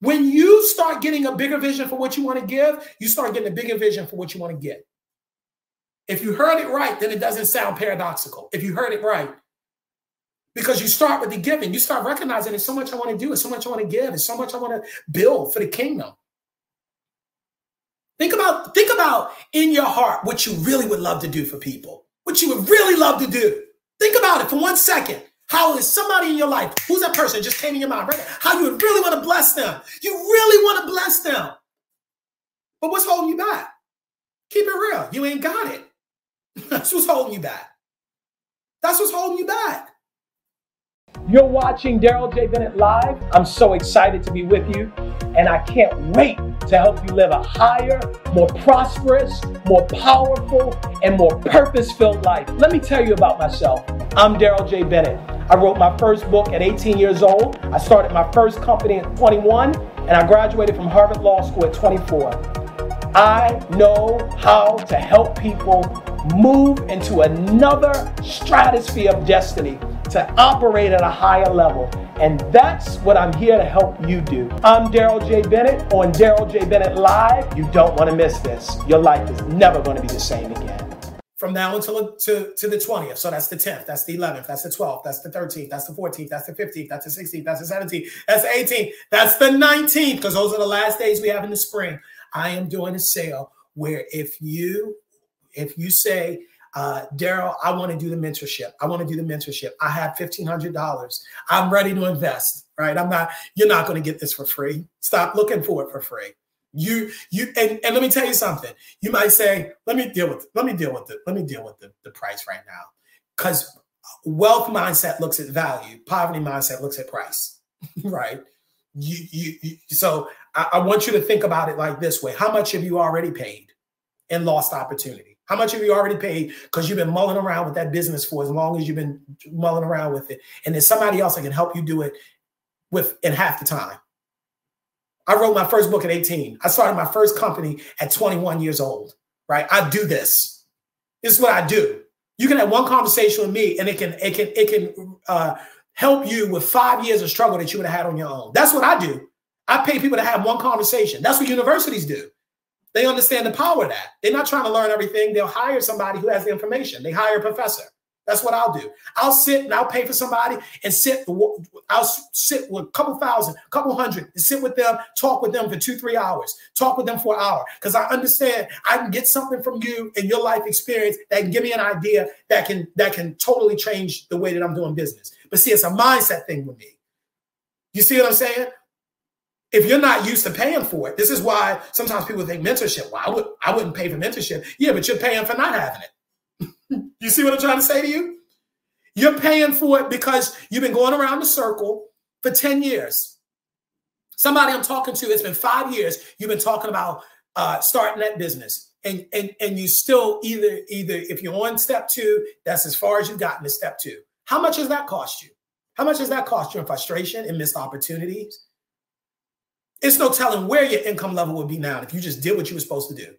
When you start getting a bigger vision for what you want to give, you start getting a bigger vision for what you want to get. If you heard it right, then it doesn't sound paradoxical. If you heard it right, because you start with the giving, you start recognizing there's so much I want to do, there's so much I want to give, there's so much I want to build for the kingdom. Think about think about in your heart what you really would love to do for people. What you would really love to do. Think about it for one second. How is somebody in your life, who's that person just came in your mind, right? How you would really want to bless them. You really want to bless them. But what's holding you back? Keep it real. You ain't got it. That's what's holding you back. That's what's holding you back. You're watching Darrell J. Bennett live. I'm so excited to be with you, and I can't wait to help you live a higher, more prosperous, more powerful, and more purpose filled life. Let me tell you about myself. I'm Darrell J. Bennett. I wrote my first book at 18 years old. I started my first company at 21, and I graduated from Harvard Law School at 24. I know how to help people move into another stratosphere of destiny to operate at a higher level. And that's what I'm here to help you do. I'm Darrell J. Bennett on Darrell J. Bennett Live. You don't want to miss this. Your life is never going to be the same again. From now until to, to the 20th. So that's the 10th, that's the 11th, that's the 12th, that's the 13th, that's the 14th, that's the 15th, that's the 16th, that's the 17th, that's the 18th, that's the 19th, because those are the last days we have in the spring. I am doing a sale where if you if you say uh, Darrell, I want to do the mentorship. I want to do the mentorship. I have $1,500. I'm ready to invest, right? I'm not, you're not going to get this for free. Stop looking for it for free. You, you, and, and let me tell you something. You might say, let me deal with, let me deal with it. Let me deal with the, the price right now. Because wealth mindset looks at value, poverty mindset looks at price, right? You, you, you so I, I want you to think about it like this way. How much have you already paid in lost opportunity? How much have you already paid because you've been mulling around with that business for as long as you've been mulling around with it? And there's somebody else that can help you do it with in half the time. I wrote my first book at 18. I started my first company at 21 years old, right? I do this. This is what I do. You can have one conversation with me and it can it can it can uh, help you with five years of struggle that you would have had on your own. That's what I do. I pay people to have one conversation. That's what universities do. They understand the power of that. They're not trying to learn everything. They'll hire somebody who has the information. They hire a professor. That's what I'll do. I'll sit and I'll pay for somebody and sit. I'll sit with a couple thousand, a couple hundred, and sit with them, talk with them for two, three hours, talk with them for an hour. Because I understand I can get something from you and your life experience that can give me an idea that can that can totally change the way that I'm doing business. But see, it's a mindset thing with me. You see what I'm saying? If you're not used to paying for it, this is why sometimes people think mentorship. Well, I would I wouldn't pay for mentorship. Yeah, but you're paying for not having it. you see what I'm trying to say to you? You're paying for it because you've been going around the circle for 10 years. Somebody I'm talking to, it's been five years, you've been talking about uh, starting that business. And, and, and you still either, either if you're on step two, that's as far as you've gotten to step two. How much does that cost you? How much does that cost you in frustration and missed opportunities? It's no telling where your income level would be now if you just did what you were supposed to do.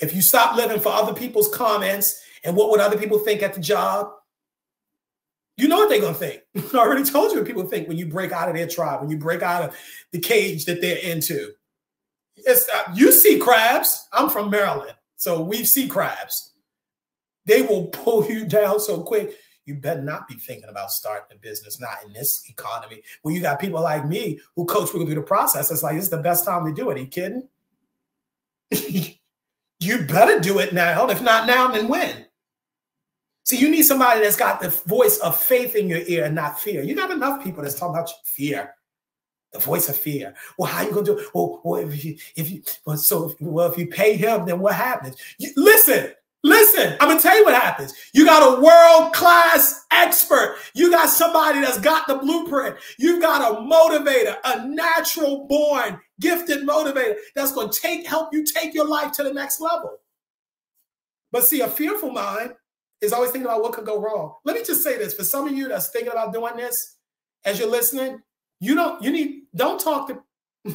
If you stop living for other people's comments and what would other people think at the job, you know what they're going to think. I already told you what people think when you break out of their tribe, when you break out of the cage that they're into. It's, uh, you see crabs. I'm from Maryland, so we see crabs. They will pull you down so quick you better not be thinking about starting a business, not in this economy. When you got people like me who coach people through the process, it's like, this is the best time to do it. Are you kidding? you better do it now. If not now, then when? See, you need somebody that's got the voice of faith in your ear and not fear. You got enough people that's talking about fear, the voice of fear. Well, how you gonna do it? Well, well if you if you well, so well if you pay him, then what happens? You, listen, Listen, I'm gonna tell you what happens. You got a world class expert. You got somebody that's got the blueprint. You've got a motivator, a natural born, gifted motivator that's gonna take help you take your life to the next level. But see, a fearful mind is always thinking about what could go wrong. Let me just say this for some of you that's thinking about doing this as you're listening, you don't, you need, don't talk to, I'm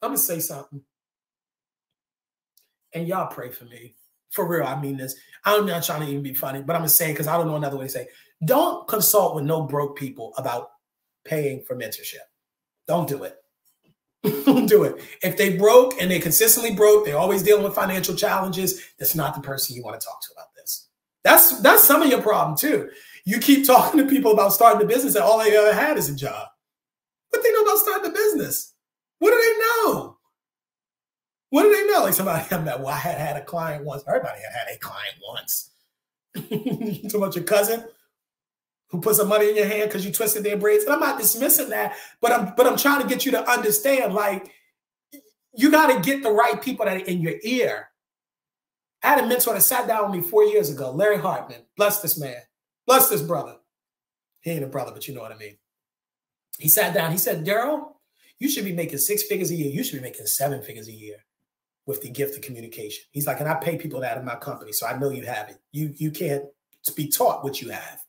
gonna say something. And y'all pray for me for real, I mean this. I'm not trying to even be funny, but I'm just saying because I don't know another way to say. Don't consult with no broke people about paying for mentorship. Don't do it. Don't do it. If they broke and they consistently broke, they're always dealing with financial challenges. That's not the person you want to talk to about this. That's that's some of your problem too. You keep talking to people about starting a business and all they ever had is a job. What they know about starting a business? What do they know? What do they know? Like somebody I met, well, I had had a client once. Everybody had had a client once. you talking about your cousin who put some money in your hand because you twisted their braids? And I'm not dismissing that, but I'm but I'm trying to get you to understand, like, you got to get the right people that are in your ear. I had a mentor that sat down with me four years ago, Larry Hartman. Bless this man. Bless this brother. He ain't a brother, but you know what I mean. He sat down. He said, Darrell, you should be making six figures a year. You should be making seven figures a year with the gift of communication. He's like, and I pay people that in my company, so I know you have it. You you can't be taught what you have.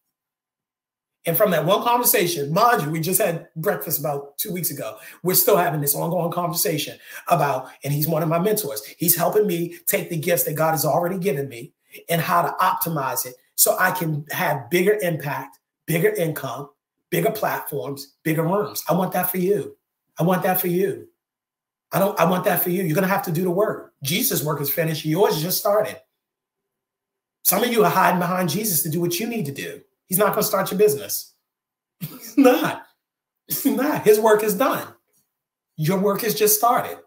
And from that one conversation, mind you, we just had breakfast about two weeks ago. We're still having this ongoing conversation about, and he's one of my mentors. He's helping me take the gifts that God has already given me and how to optimize it so I can have bigger impact, bigger income, bigger platforms, bigger rooms. I want that for you. I want that for you. I don't I want that for you. You're going to have to do the work. Jesus' work is finished. Yours just started. Some of you are hiding behind Jesus to do what you need to do. He's not going to start your business. He's not. He's not. His work is done. Your work has just started.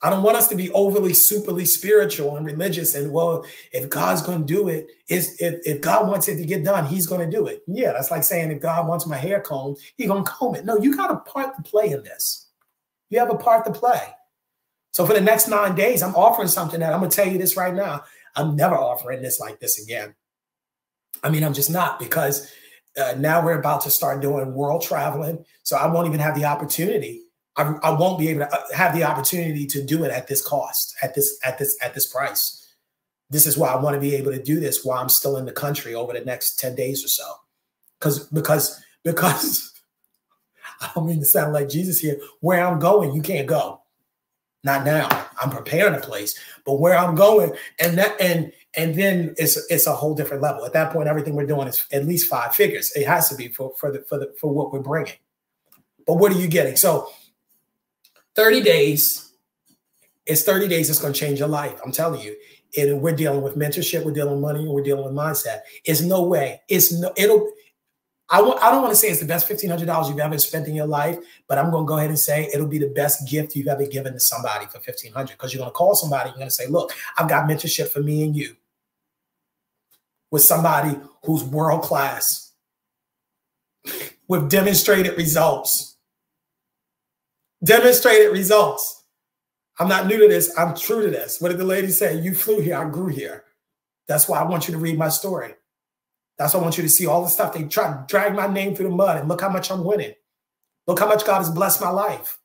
I don't want us to be overly superly spiritual and religious. And well, if God's going to do it, if, if God wants it to get done, He's going to do it. Yeah, that's like saying if God wants my hair combed, He's going to comb it. No, you got a part to play in this. You have a part to play. So for the next nine days, I'm offering something that I'm going to tell you this right now. I'm never offering this like this again. I mean, I'm just not because uh, now we're about to start doing world traveling. So I won't even have the opportunity. I, I won't be able to uh, have the opportunity to do it at this cost, at this, at this, at this price. This is why I want to be able to do this while I'm still in the country over the next 10 days or so. Because, because, because I don't mean to sound like Jesus here. Where I'm going, you can't go. Not now. I'm preparing a place, but where I'm going, and that and and then it's it's a whole different level. At that point, everything we're doing is at least five figures. It has to be for for the for the for what we're bringing. But what are you getting? So, 30 days. It's 30 days. It's going to change your life. I'm telling you. And we're dealing with mentorship. We're dealing with money. And we're dealing with mindset. It's no way. It's no. It'll I w- I don't want to say it's the best $1,500 you've ever spent in your life, but I'm going to go ahead and say it'll be the best gift you've ever given to somebody for $1,500 because you're going to call somebody, you're going to say, look, I've got mentorship for me and you with somebody who's world class with demonstrated results. Demonstrated results. I'm not new to this. I'm true to this. What did the lady say? You flew here. I grew here. That's why I want you to read my story. That's why I want you to see all the stuff. They try to drag my name through the mud and look how much I'm winning. Look how much God has blessed my life.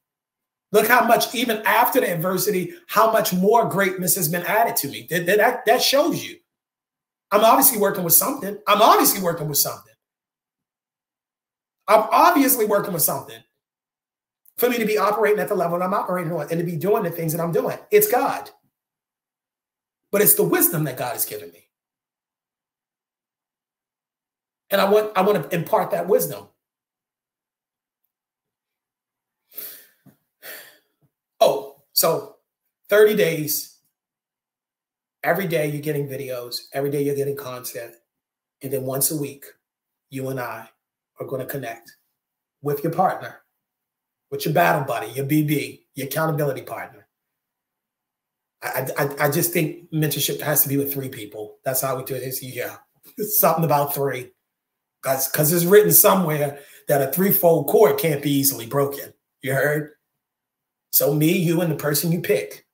Look how much, even after the adversity, how much more greatness has been added to me. That, that, that shows you. I'm obviously working with something. I'm obviously working with something. I'm obviously working with something for me to be operating at the level I'm operating on and to be doing the things that I'm doing. It's God. But it's the wisdom that God has given me. And I want I want to impart that wisdom. Oh, so 30 days. Every day you're getting videos, every day you're getting content. And then once a week, you and I are going to connect with your partner, with your battle buddy, your BB, your accountability partner. I, I, I just think mentorship has to be with three people. That's how we do it. It's, yeah, it's something about three because because it's written somewhere that a threefold cord can't be easily broken. You heard? So me, you, and the person you pick.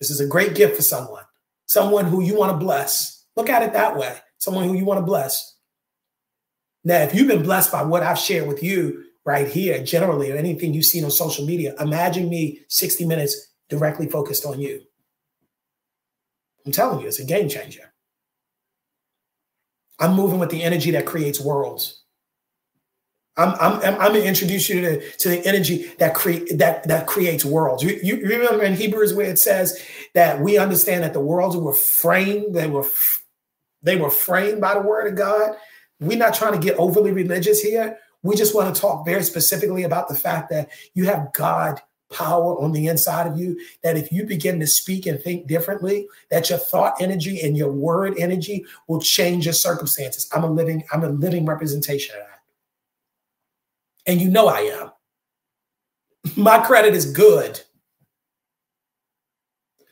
This is a great gift for someone, someone who you want to bless. Look at it that way. Someone who you want to bless. Now, if you've been blessed by what I've shared with you right here, generally, or anything you've seen on social media, imagine me 60 minutes directly focused on you. I'm telling you, it's a game changer. I'm moving with the energy that creates worlds. I'm, I'm, I'm, to introduce you to, to the energy that create that that creates worlds. You, you remember in Hebrews where it says that we understand that the worlds were framed, they were they were framed by the word of God. We're not trying to get overly religious here. We just want to talk very specifically about the fact that you have God power on the inside of you that if you begin to speak and think differently that your thought energy and your word energy will change your circumstances. I'm a living i'm a living representation of that. And you know i am. My credit is good.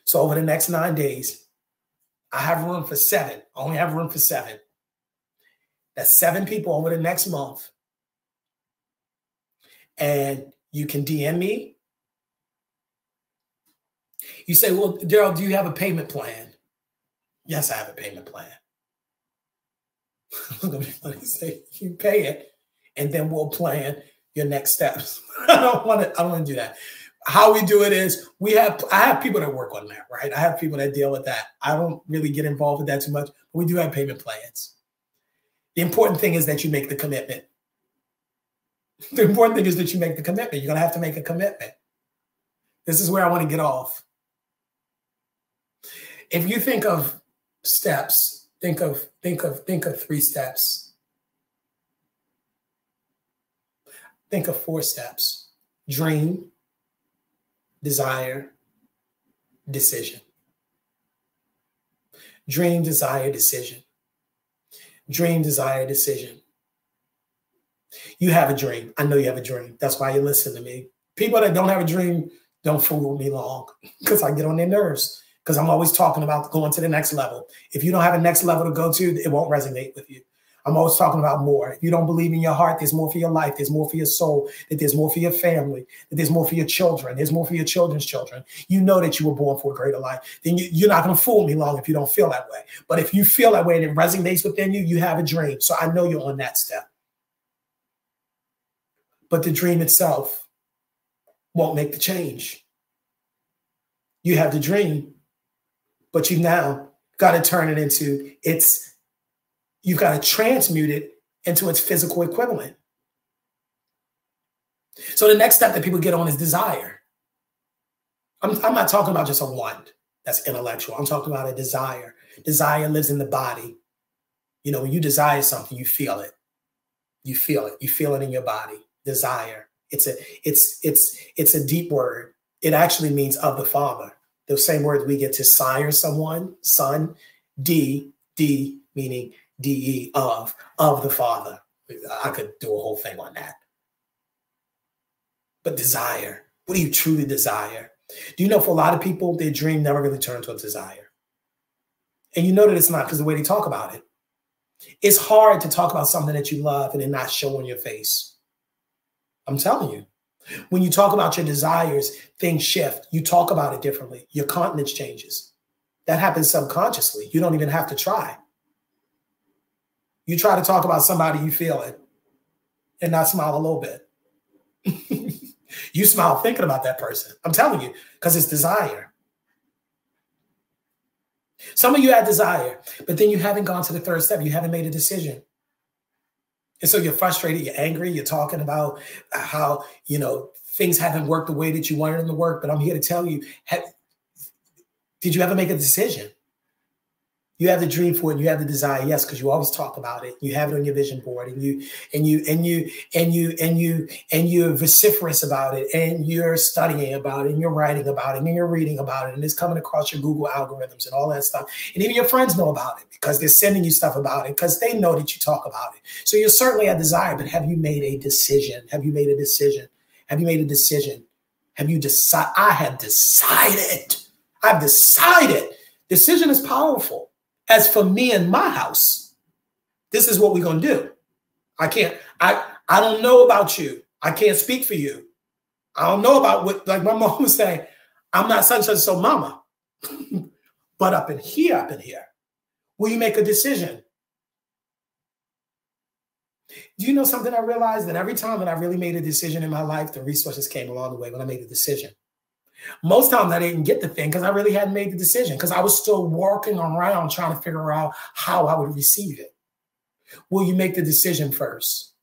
So over the next nine days i have room for seven. I only have room for seven. That's seven people over the next month. And you can dm me you say, well, Darrell, do you have a payment plan? Yes, I have a payment plan. I'm gonna be funny say you pay it, and then we'll plan your next steps. I don't want to. I don't want to do that. How we do it is we have. I have people that work on that, right? I have people that deal with that. I don't really get involved with that too much. But we do have payment plans. The important thing is that you make the commitment. The important thing is that you make the commitment. You're gonna have to make a commitment. This is where I want to get off if you think of steps, think of think of think of three steps. Think of four steps. Dream, desire, decision. Dream, desire, decision. Dream, desire, decision. You have a dream. I know you have a dream. That's why you listen to me. People that don't have a dream don't fool me long because I get on their nerves because I'm always talking about going to the next level. If you don't have a next level to go to, it won't resonate with you. I'm always talking about more. If you don't believe in your heart, there's more for your life, there's more for your soul, that there's more for your family, that there's more for your children, there's more for your children's children. You know that you were born for a greater life. Then you, are not going to fool me long if you don't feel that way. But if you feel that way and it resonates within you, you have a dream. So I know you're on that step. But the dream itself won't make the change. You have the dream, but you've now got to turn it into its, you've got to transmute it into its physical equivalent. So the next step that people get on is desire. I'm, I'm not talking about just a want that's intellectual. I'm talking about a desire. Desire lives in the body. You know, when you desire something, you feel it. You feel it. You feel it in your body. Desire. It's a it's it's it's a deep word. It actually means of the Father the same word we get to sire someone, son, D, D meaning DE of, of the Father. I could do a whole thing on that. But desire, what do you truly desire? Do you know for a lot of people, their dream never really turned to a desire? And you know that it's not because the way they talk about it. It's hard to talk about something that you love and it not show on your face. I'm telling you. When you talk about your desires, things shift. You talk about it differently. Your countenance changes. That happens subconsciously. You don't even have to try. You try to talk about somebody, you feel it, and not smile a little bit. you smile thinking about that person. I'm telling you, because it's desire. Some of you have desire, but then you haven't gone to the third step. You haven't made a decision. And so you're frustrated, you're angry, you're talking about how, you know, things haven't worked the way that you wanted them to work. But I'm here to tell you, have, did you ever make a decision? You have the dream for it you have the desire yes because you always talk about it. You have it on your vision board and you and you and you and you and you and you're vociferous about it and you're studying about it and you're writing about it and you're reading about it and it's coming across your google algorithms and all that stuff. And even your friends know about it because they're sending you stuff about it because they know that you talk about it. So you're certainly a desire but have you made a decision? Have you made a decision? Have you made a decision? Have you decided i have decided. I've decided. Decision is powerful as for me and my house, this is what we're going to do. I can't, I, I don't know about you. I can't speak for you. I don't know about what, like my mom was saying, I'm not such and so mama. but up in here, up in here, will you make a decision? Do you know something I realized that every time that I really made a decision in my life, the resources came along the way when I made a decision. Most times I didn't get the thing because I really hadn't made the decision because I was still walking around trying to figure out how I would receive it. Will you make the decision first?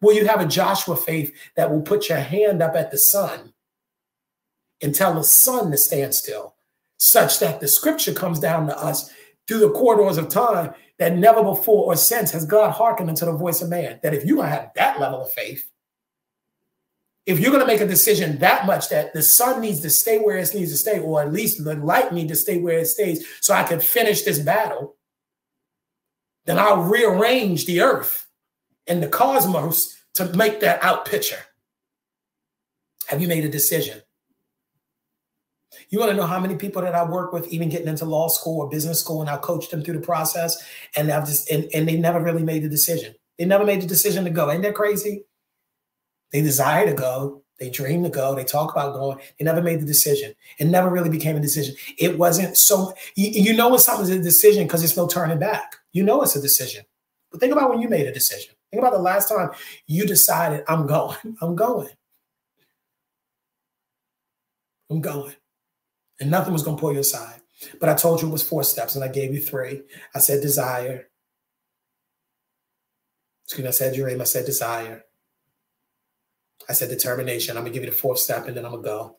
Will you have a Joshua faith that will put your hand up at the sun and tell the sun to stand still, such that the scripture comes down to us through the corridors of time that never before or since has God hearkened unto the voice of man. That if to have that level of faith, if you're going to make a decision that much that the sun needs to stay where it needs to stay, or at least the light needs to stay where it stays, so I can finish this battle, then I'll rearrange the earth and the cosmos to make that out picture. Have you made a decision? You want to know how many people that I work with, even getting into law school or business school, and I coach them through the process, and I've just and, and they never really made the decision. They never made the decision to go. Ain't that crazy? They desire to go, they dream to go, they talk about going, they never made the decision. It never really became a decision. It wasn't so you, you know when something's a decision because it's no turning back. You know it's a decision. But think about when you made a decision. Think about the last time you decided, I'm going, I'm going. I'm going and nothing was going to pull you aside. But I told you it was four steps, and I gave you three. I said desire. Excuse me, I said dream. I said desire. I said determination. I'm gonna give you the fourth step, and then I'm gonna go.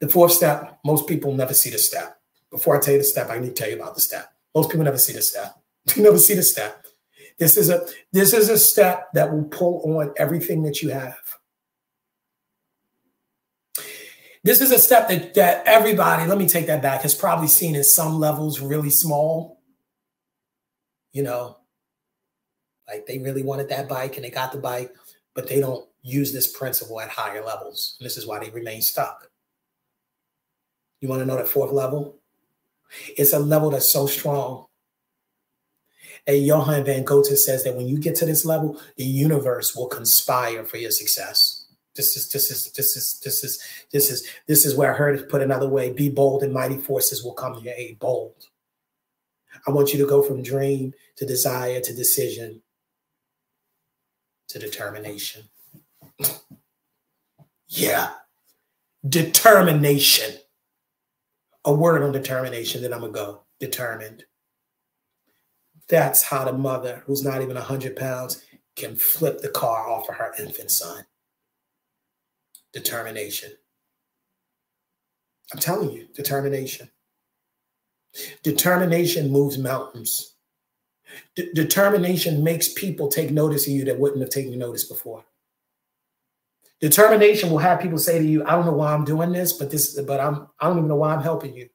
The fourth step, most people never see the step. Before I tell you the step, I need to tell you about the step. Most people never see the step. You never see the step. This is a this is a step that will pull on everything that you have. This is a step that, that everybody, let me take that back, has probably seen in some levels really small. You know, like they really wanted that bike and they got the bike, but they don't use this principle at higher levels. And this is why they remain stuck. You want to know that fourth level? It's a level that's so strong. And Johann Van Goten says that when you get to this level, the universe will conspire for your success. This is this is this is this is this is this is where I heard it put another way. Be bold and mighty forces will come to your aid. Bold. I want you to go from dream to desire to decision to determination. yeah. Determination. A word on determination, then I'm gonna go. Determined. That's how the mother, who's not even 100 pounds, can flip the car off of her infant son determination. I'm telling you, determination. Determination moves mountains. De- determination makes people take notice of you that wouldn't have taken notice before. Determination will have people say to you, I don't know why I'm doing this, but this, but I'm I don't even know why I'm helping you.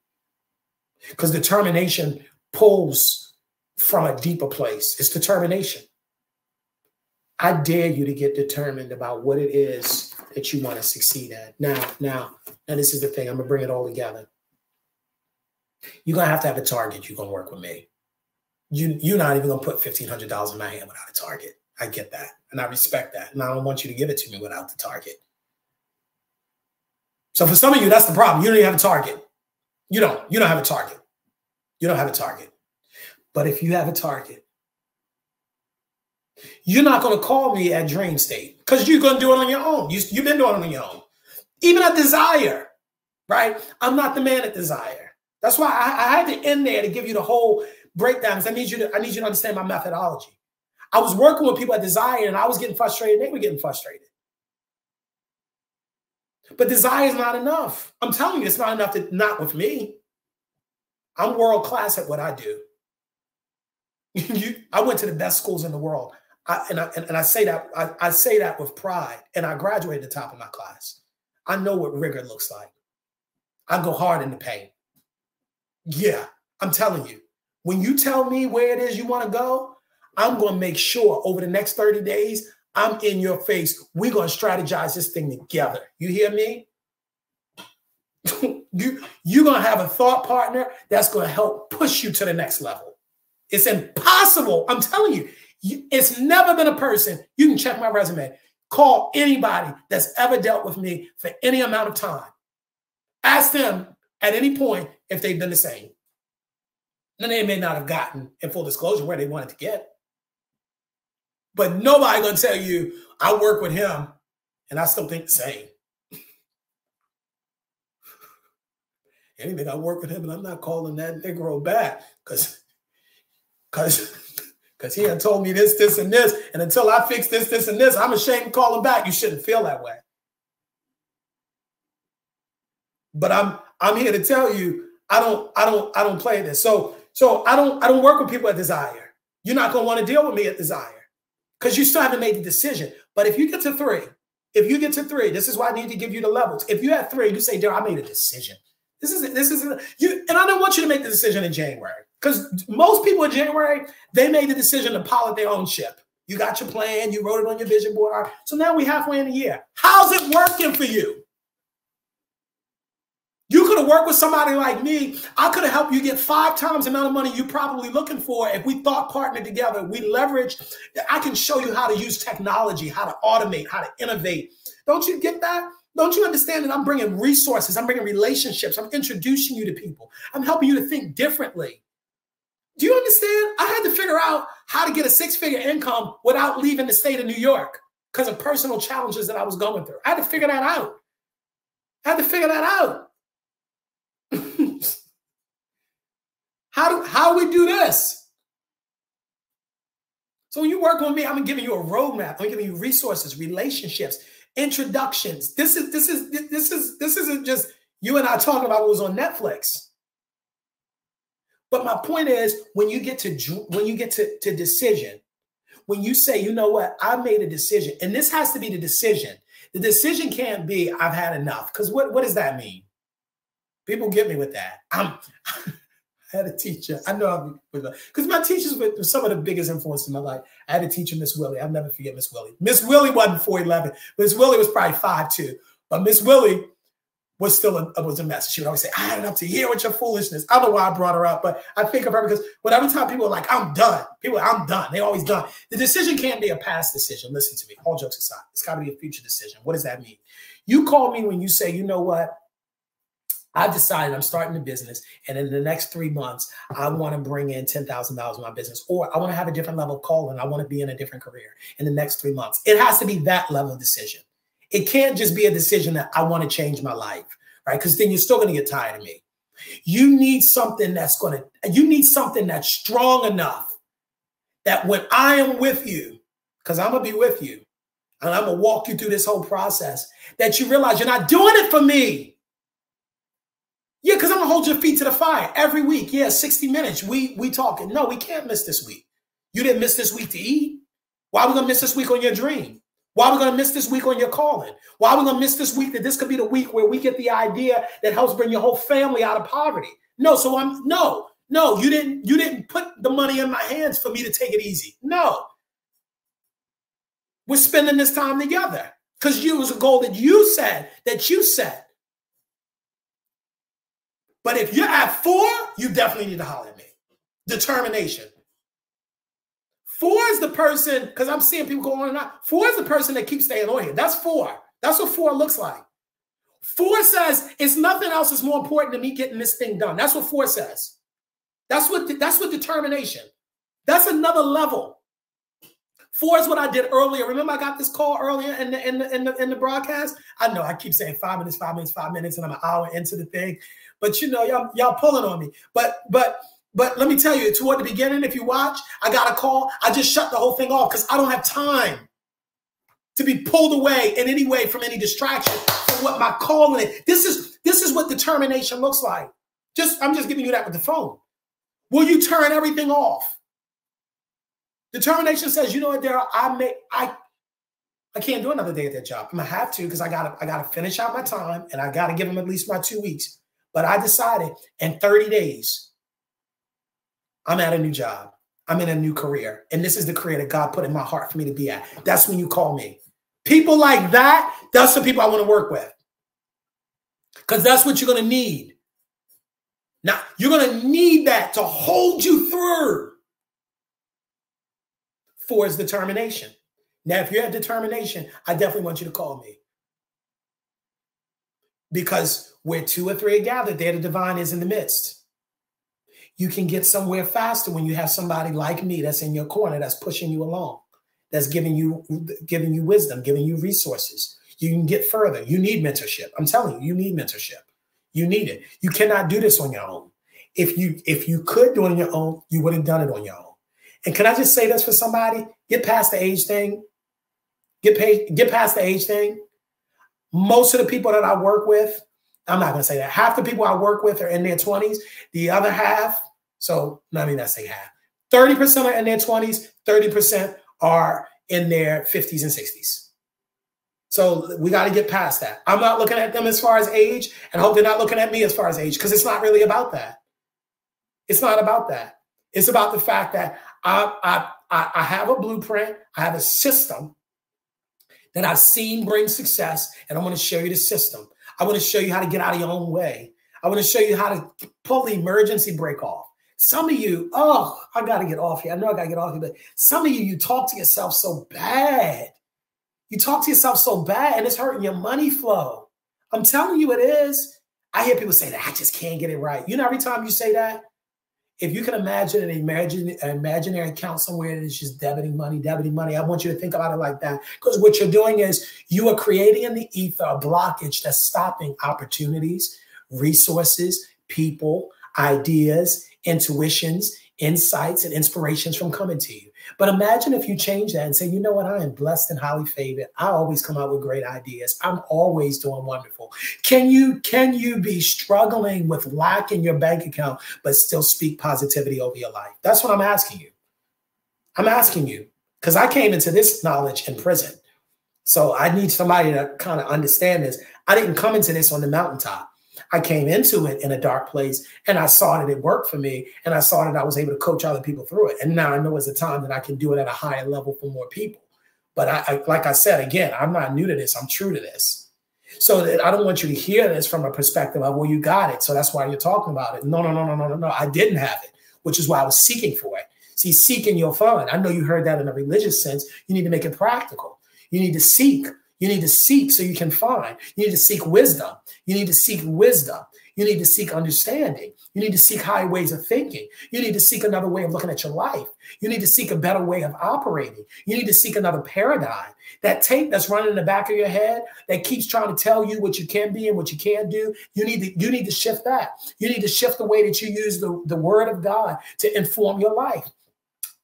Because determination pulls from a deeper place. It's determination. I dare you to get determined about what it is that you want to succeed at. Now, now, and this is the thing, I'm gonna bring it all together. You're gonna have to have a target you're gonna work with me. You you're not even gonna put fifteen hundred dollars in my hand without a target. I get that. And I respect that. And I don't want you to give it to me without the target. So for some of you, that's the problem. You don't even have a target. You don't. You don't have a target. You don't have a target. But if you have a target, you're not going to call me at dream state because you're going to do it on your own. You, you've been doing it on your own. Even at desire, right? I'm not the man at desire. That's why I, I had to end there to give you the whole breakdowns. I need you to I need you to understand my methodology. I was working with people at desire and I was getting frustrated. They were getting frustrated. But desire is not enough. I'm telling you, it's not enough to not with me. I'm world class at what I do. you, I went to the best schools in the world. I, and, I, and I say that I, I say that with pride, and I graduated the top of my class. I know what rigor looks like. I go hard in the paint. Yeah, I'm telling you. When you tell me where it is you want to go, I'm going to make sure over the next 30 days, I'm in your face. We're going to strategize this thing together. You hear me? you, you're going to have a thought partner that's going to help push you to the next level. It's impossible. I'm telling you, it's never been a person, you can check my resume, call anybody that's ever dealt with me for any amount of time. Ask them at any point if they've done the same. Then they may not have gotten in full disclosure where they wanted to get. But nobody gonna tell you, I work with him and I still think the same. Anything I work with him and I'm not calling that Negro back because because because he had told me this, this, and this. And until I fix this, this, and this, I'm ashamed to call him back. You shouldn't feel that way. But I'm I'm here to tell you, I don't, I don't, I don't play this. So So I don't I don't work with people at desire. You're not gonna want to deal with me at desire because you still haven't made the decision. But if you get to three, if you get to three, this is why I need to give you the levels. If you have three, you say, "Darrell, I made a decision." This is this is you, and I don't want you to make the decision in January because most people in January they made the decision to pilot their own ship. You got your plan, you wrote it on your vision board. So now we're halfway in the year. How's it working for you? Have worked with somebody like me. I could have helped you get five times the amount of money you're probably looking for if we thought partnered together. We leverage. I can show you how to use technology, how to automate, how to innovate. Don't you get that? Don't you understand that I'm bringing resources? I'm bringing relationships. I'm introducing you to people. I'm helping you to think differently. Do you understand? I had to figure out how to get a six figure income without leaving the state of New York because of personal challenges that I was going through. I had to figure that out. I had to figure that out. How do how we do this? So when you work with me, I'm giving you a roadmap. I'm giving you resources, relationships, introductions. This is this is this is this isn't just you and I talking about what was on Netflix. But my point is, when you get to when you get to, to decision, when you say, you know what, I made a decision, and this has to be the decision. The decision can't be I've had enough. Because what, what does that mean? People get me with that. I'm I had a teacher. I know because uh, my teachers were some of the biggest influences in my life. I had a teacher, Miss Willie. I'll never forget Miss Willie. Miss Willie wasn't 4'11. Miss Willie was probably 5'2. But Miss Willie was still a, was a mess. She would always say, I had enough to hear with your foolishness. I don't know why I brought her up, but I think of her because when every time people are like, I'm done, people, I'm done. They always done. The decision can't be a past decision. Listen to me. All jokes aside, it's got to be a future decision. What does that mean? You call me when you say, you know what? I decided I'm starting a business, and in the next three months, I want to bring in ten thousand dollars in my business, or I want to have a different level of calling. I want to be in a different career in the next three months. It has to be that level of decision. It can't just be a decision that I want to change my life, right? Because then you're still going to get tired of me. You need something that's going to, you need something that's strong enough that when I am with you, because I'm going to be with you, and I'm going to walk you through this whole process, that you realize you're not doing it for me. Yeah, because I'm gonna hold your feet to the fire every week. Yeah, 60 minutes. We we talking. No, we can't miss this week. You didn't miss this week to eat. Why are we gonna miss this week on your dream? Why are we to miss this week on your calling? Why are we to miss this week that this could be the week where we get the idea that helps bring your whole family out of poverty? No, so I'm no, no, you didn't you didn't put the money in my hands for me to take it easy. No. We're spending this time together because you was a goal that you said that you set. But if you're at four, you definitely need to holler at me. Determination. Four is the person, because I'm seeing people go on and on. Four is the person that keeps staying on here. That's four. That's what four looks like. Four says it's nothing else is more important than me getting this thing done. That's what four says. That's what that's what determination. That's another level. Four is what I did earlier. Remember, I got this call earlier in the in the in the, in the broadcast. I know I keep saying five minutes, five minutes, five minutes, and I'm an hour into the thing. But you know, y'all y'all pulling on me. But but but let me tell you, toward the beginning, if you watch, I got a call. I just shut the whole thing off because I don't have time to be pulled away in any way from any distraction from what my calling is. This is this is what determination looks like. Just I'm just giving you that with the phone. Will you turn everything off? Determination says, you know what, Darrell, I may I I can't do another day at that job. I'm gonna have to because I gotta I gotta finish out my time and I gotta give them at least my two weeks. But I decided in 30 days I'm at a new job. I'm in a new career. And this is the career that God put in my heart for me to be at. That's when you call me. People like that, that's the people I want to work with. Because that's what you're going to need. Now, you're going to need that to hold you through. Is determination. Now, if you have determination, I definitely want you to call me. Because where two or three are gathered, there the divine is in the midst. You can get somewhere faster when you have somebody like me that's in your corner that's pushing you along that's giving you giving you wisdom giving you resources. You can get further. You need mentorship. I'm telling you you need mentorship. You need it. You cannot do this on your own. If you if you could do it on your own you would have done it on your own and can i just say this for somebody get past the age thing get paid get past the age thing most of the people that i work with I'm not to say that. Half the people I work with are in their 20s. The other half, So let me not say half. 30% are in their 20s, 30% are in their 50s and 60s. So we got to get past that. I'm not looking at them as far as age, and hope they're not looking at me as far as age, because it's not really about that. It's not about that. It's about the fact that I, I, I have a blueprint, I have a system that I've seen bring success, and I want to show you the system. I want to show you how to get out of your own way. I want to show you how to pull the emergency brake off. Some of you, oh, I got to get off here. I know I got to get off here, but some of you, you talk to yourself so bad. You talk to yourself so bad, and it's hurting your money flow. I'm telling you, it is. I hear people say that I just can't get it right. You know, every time you say that, if you can imagine an imagine an imaginary account somewhere that is just debiting money, debiting money, I want you to think about it like that. Because what you're doing is you are creating in the ether a blockage that's stopping opportunities, resources, people, ideas, intuitions, insights, and inspirations from coming to you. But imagine if you change that and say, you know what, I am blessed and highly favored. I always come out with great ideas. I'm always doing wonderful. Can you can you be struggling with lack in your bank account, but still speak positivity over your life? That's what I'm asking you. I'm asking you because I came into this knowledge in prison. So I need somebody to kind of understand this. I didn't come into this on the mountaintop. I came into it in a dark place and I saw that it worked for me and I saw that I was able to coach other people through it. And now I know it's a time that I can do it at a higher level for more people. But I, I like I said again, I'm not new to this. I'm true to this. So that I don't want you to hear this from a perspective of, well, you got it. So that's why you're talking about it. No, no, no, no, no, no, no. I didn't have it, which is why I was seeking for it. See, seeking your fun. I know you heard that in a religious sense. You need to make it practical. You need to seek you need to seek so you can find. You need to seek wisdom. You need to seek wisdom. You need to seek understanding. You need to seek high ways of thinking. You need to seek another way of looking at your life. You need to seek a better way of operating. You need to seek another paradigm. That tape that's running in the back of your head that keeps trying to tell you what you can be and what you can't do, you need to you need to shift that. You need to shift the way that you use the, the word of God to inform your life.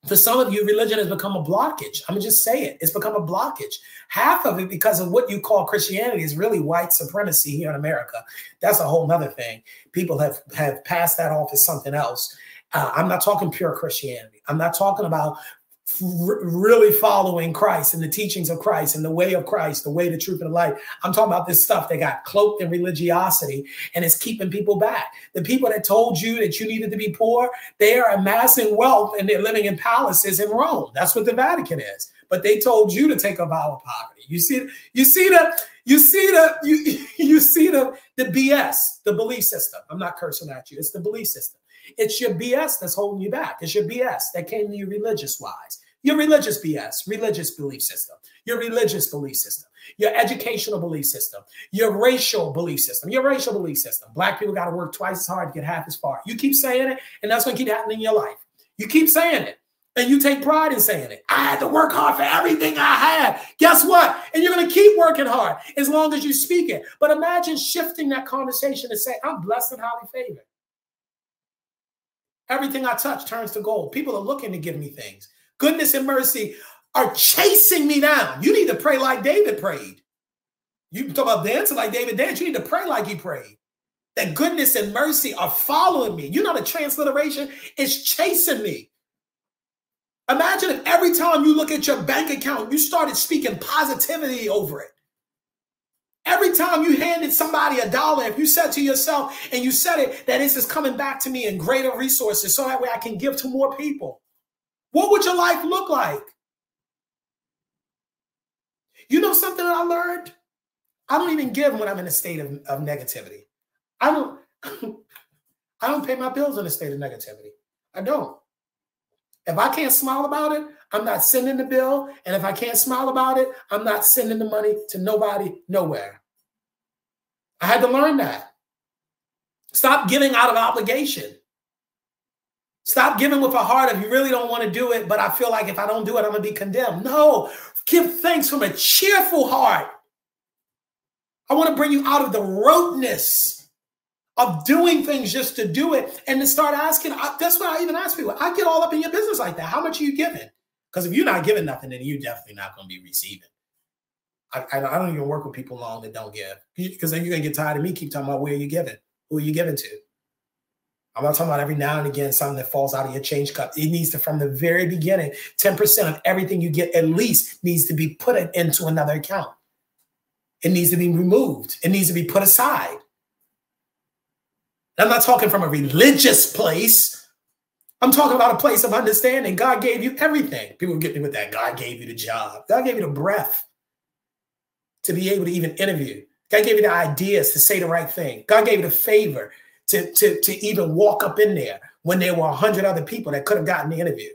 For some of you, religion has become a blockage. I'm just say it. It's become a blockage. Half of it because of what you call Christianity is really white supremacy here in America. That's a whole nother thing. People have have passed that off as something else. Uh, I'm not talking pure Christianity. I'm not talking about really following Christ and the teachings of Christ and the way of Christ, the way, the truth, and the light. I'm talking about this stuff that got cloaked in religiosity and it's keeping people back. The people that told you that you needed to be poor, they are amassing wealth and they're living in palaces in Rome. That's what the Vatican is. But they told you to take a vow of poverty. You see, you see the, you see the, you you see the the BS, the belief system. I'm not cursing at you. It's the belief system. It's your BS that's holding you back. It's your BS that came to you religious wise. Your religious BS, religious belief system, your religious belief system, your educational belief system, your racial belief system, your racial belief system. Black people got to work twice as hard to get half as far. You keep saying it, and that's going to keep happening in your life. You keep saying it, and you take pride in saying it. I had to work hard for everything I had. Guess what? And you're going to keep working hard as long as you speak it. But imagine shifting that conversation and say, I'm blessed and highly favored. Everything I touch turns to gold. People are looking to give me things. Goodness and mercy are chasing me down. You need to pray like David prayed. You talk about dancing like David danced. You need to pray like he prayed. That goodness and mercy are following me. You know the transliteration is chasing me. Imagine if every time you look at your bank account, you started speaking positivity over it. Every time you handed somebody a dollar, if you said to yourself and you said it, that this is coming back to me in greater resources so that way I can give to more people. What would your life look like? You know something that I learned? I don't even give when I'm in a state of, of negativity. I don't I don't pay my bills in a state of negativity. I don't. If I can't smile about it, I'm not sending the bill. And if I can't smile about it, I'm not sending the money to nobody, nowhere. I had to learn that. Stop giving out of obligation. Stop giving with a heart if you really don't want to do it, but I feel like if I don't do it, I'm going to be condemned. No, give thanks from a cheerful heart. I want to bring you out of the roteness of doing things just to do it and to start asking. That's what I even ask people. I get all up in your business like that. How much are you giving? Because if you're not giving nothing, then you're definitely not going to be receiving. I, I, don't even work with people long that don't give because then you're gonna get tired of me keep talking about where you're giving, who are you giving to. I'm not talking about every now and again something that falls out of your change cup. It needs to, from the very beginning, 10% of everything you get at least needs to be put into another account. It needs to be removed. It needs to be put aside. I'm not talking from a religious place. I'm talking about a place of understanding. God gave you everything. People get me with that. God gave you the job. God gave you the breath to be able to even interview. God gave you the ideas to say the right thing. God gave you the favor to, to, to even walk up in there when there were a hundred other people that could have gotten the interview.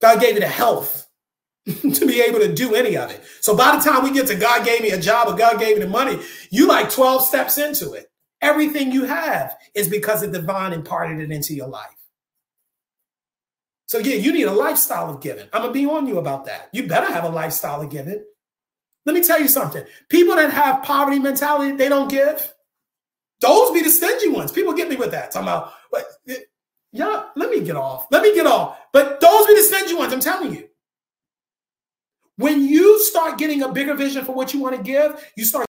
God gave you the health to be able to do any of it. So by the time we get to God gave me a job or God gave me the money, you like 12 steps into it. Everything you have is because the divine imparted it into your life. So yeah, you need a lifestyle of giving. I'm gonna be on you about that. You better have a lifestyle of giving. Let me tell you something. People that have poverty mentality, they don't give. Those be the stingy ones. People get me with that. Talking about, but yeah, let me get off. Let me get off. But those be the stingy ones. I'm telling you. When you start getting a bigger vision for what you want to give, you start